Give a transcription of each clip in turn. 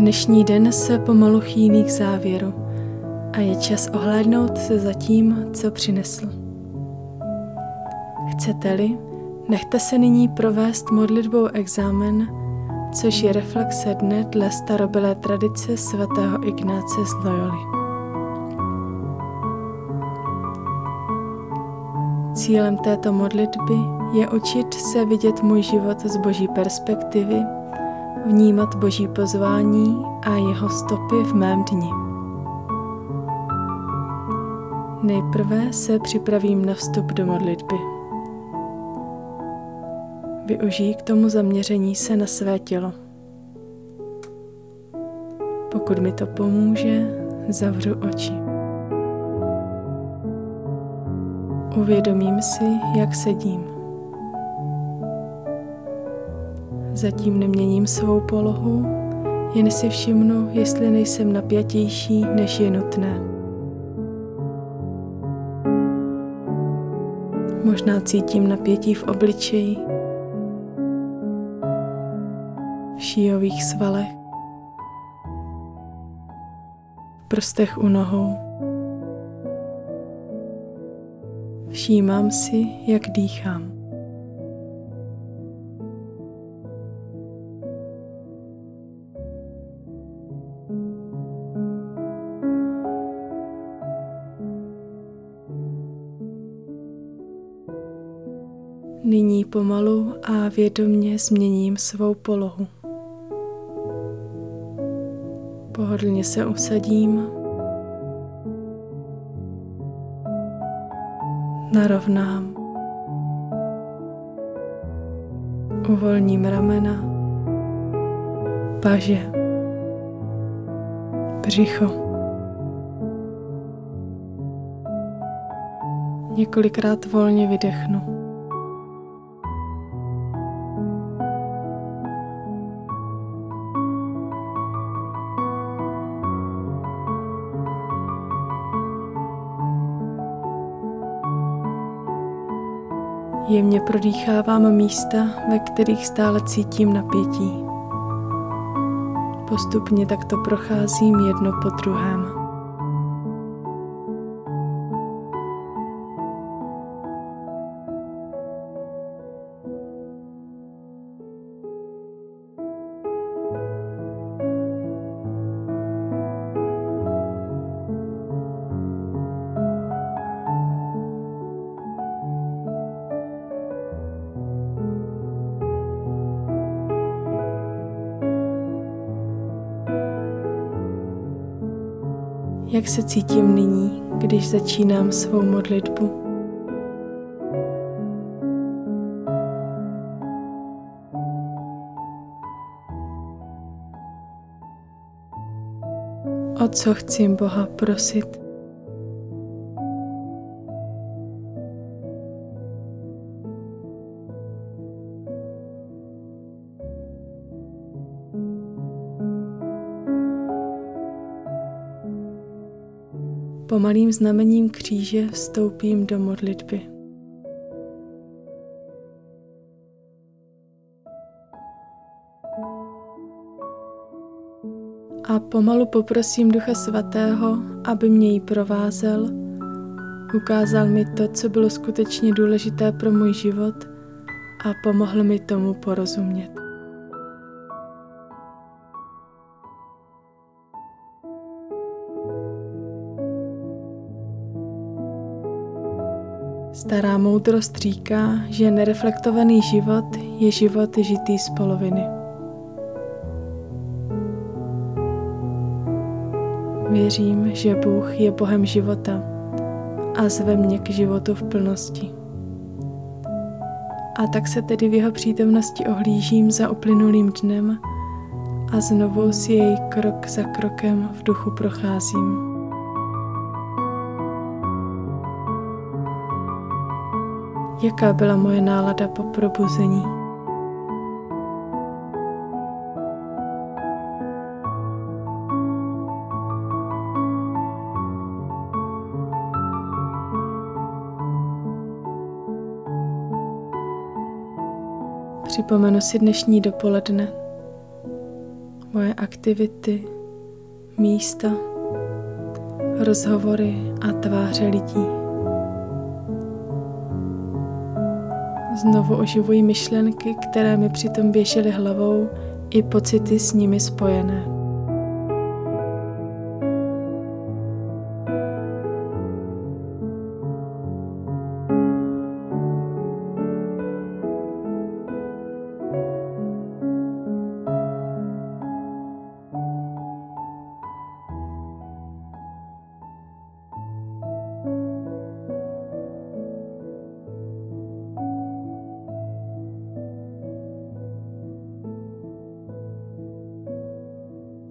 Dnešní den se pomalu chýlí k závěru a je čas ohlédnout se za tím, co přinesl. Chcete-li, nechte se nyní provést modlitbou exámen, což je reflexe dne dle starobylé tradice svatého Ignáce z Loyoli. Cílem této modlitby je učit se vidět můj život z boží perspektivy vnímat Boží pozvání a jeho stopy v mém dni. Nejprve se připravím na vstup do modlitby. Využij k tomu zaměření se na své tělo. Pokud mi to pomůže, zavřu oči. Uvědomím si, jak sedím. Zatím neměním svou polohu, jen si všimnu, jestli nejsem napjatější, než je nutné. Možná cítím napětí v obličeji, v šíjových svalech, v prstech u nohou. Všímám si, jak dýchám. Pomalu a vědomně změním svou polohu. Pohodlně se usadím, narovnám, uvolním ramena, paže, břicho. Několikrát volně vydechnu. Jemně prodýchávám místa, ve kterých stále cítím napětí. Postupně takto procházím jedno po druhém. Jak se cítím nyní, když začínám svou modlitbu? O co chci Boha prosit? Pomalým znamením kříže vstoupím do modlitby. A pomalu poprosím Ducha Svatého, aby mě ji provázel, ukázal mi to, co bylo skutečně důležité pro můj život a pomohl mi tomu porozumět. Stará moudrost říká, že nereflektovaný život je život žitý z poloviny. Věřím, že Bůh je Bohem života a zve mě k životu v plnosti. A tak se tedy v jeho přítomnosti ohlížím za uplynulým dnem a znovu si jej krok za krokem v duchu procházím. Jaká byla moje nálada po probuzení? Připomenu si dnešní dopoledne. moje aktivity, místa, rozhovory a tváře lidí. Znovu oživuji myšlenky, které mi přitom běžely hlavou, i pocity s nimi spojené.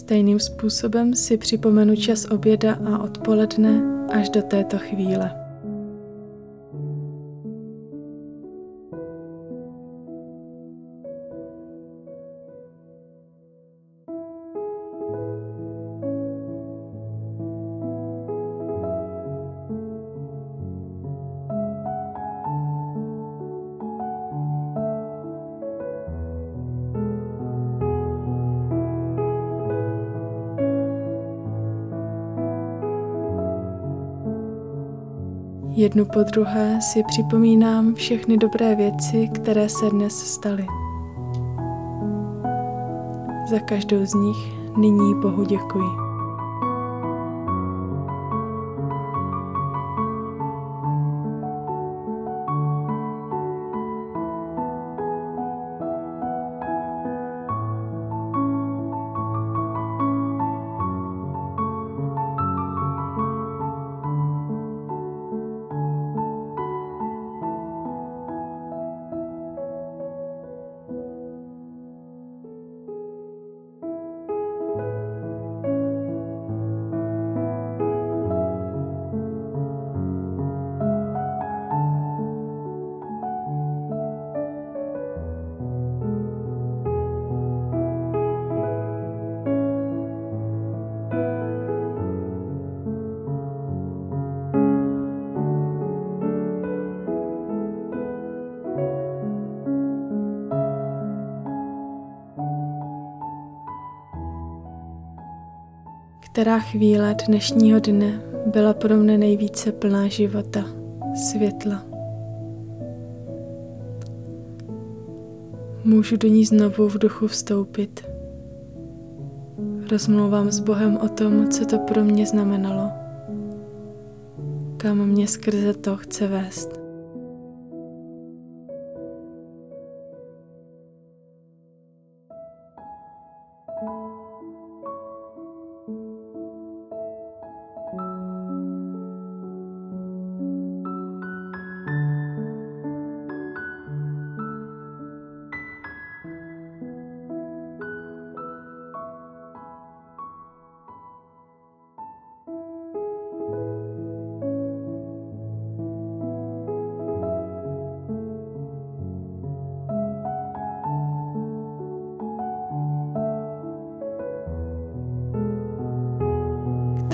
Stejným způsobem si připomenu čas oběda a odpoledne až do této chvíle. Jednu po druhé si připomínám všechny dobré věci, které se dnes staly. Za každou z nich nyní Bohu děkuji. Která chvíle dnešního dne byla pro mne nejvíce plná života, světla. Můžu do ní znovu v duchu vstoupit. Rozmlouvám s Bohem o tom, co to pro mě znamenalo, kam mě skrze to chce vést.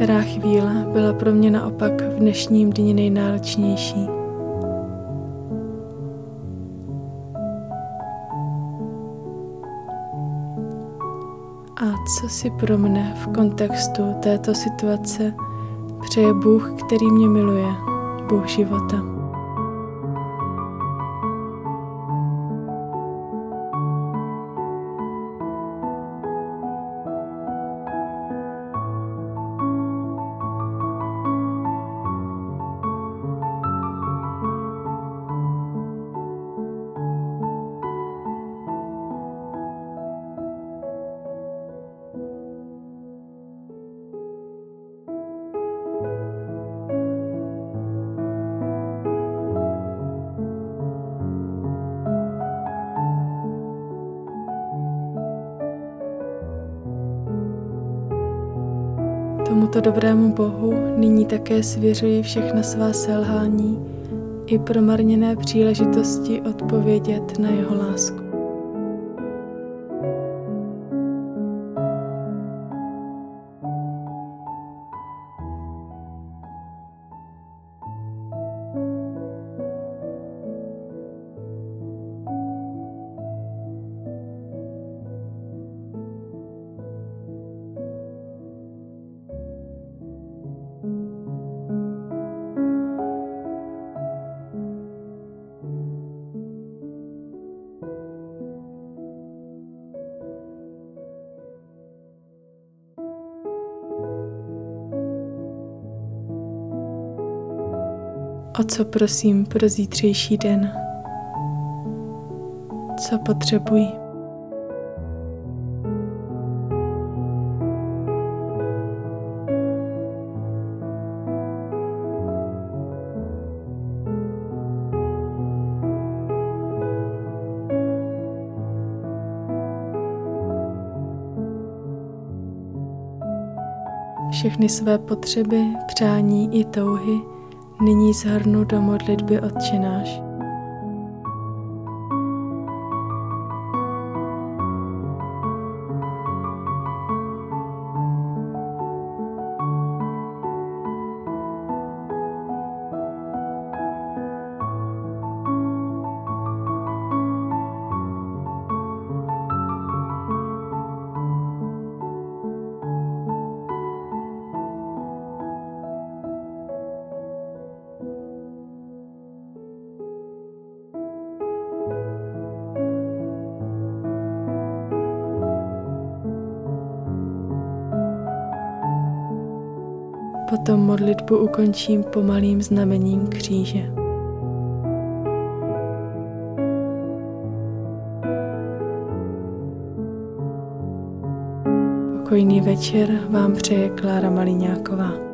Která chvíle byla pro mě naopak v dnešním dni nejnáročnější. A co si pro mne v kontextu této situace přeje Bůh, který mě miluje, Bůh života? Tomuto dobrému Bohu nyní také svěřuji všechna svá selhání i promarněné příležitosti odpovědět na jeho lásku. O co prosím pro zítřejší den? Co potřebuji? Všechny své potřeby, přání i touhy nyní zhrnu do modlitby odčenáš. Potom modlitbu ukončím pomalým znamením kříže. Pokojný večer vám přeje Klára Maliňáková.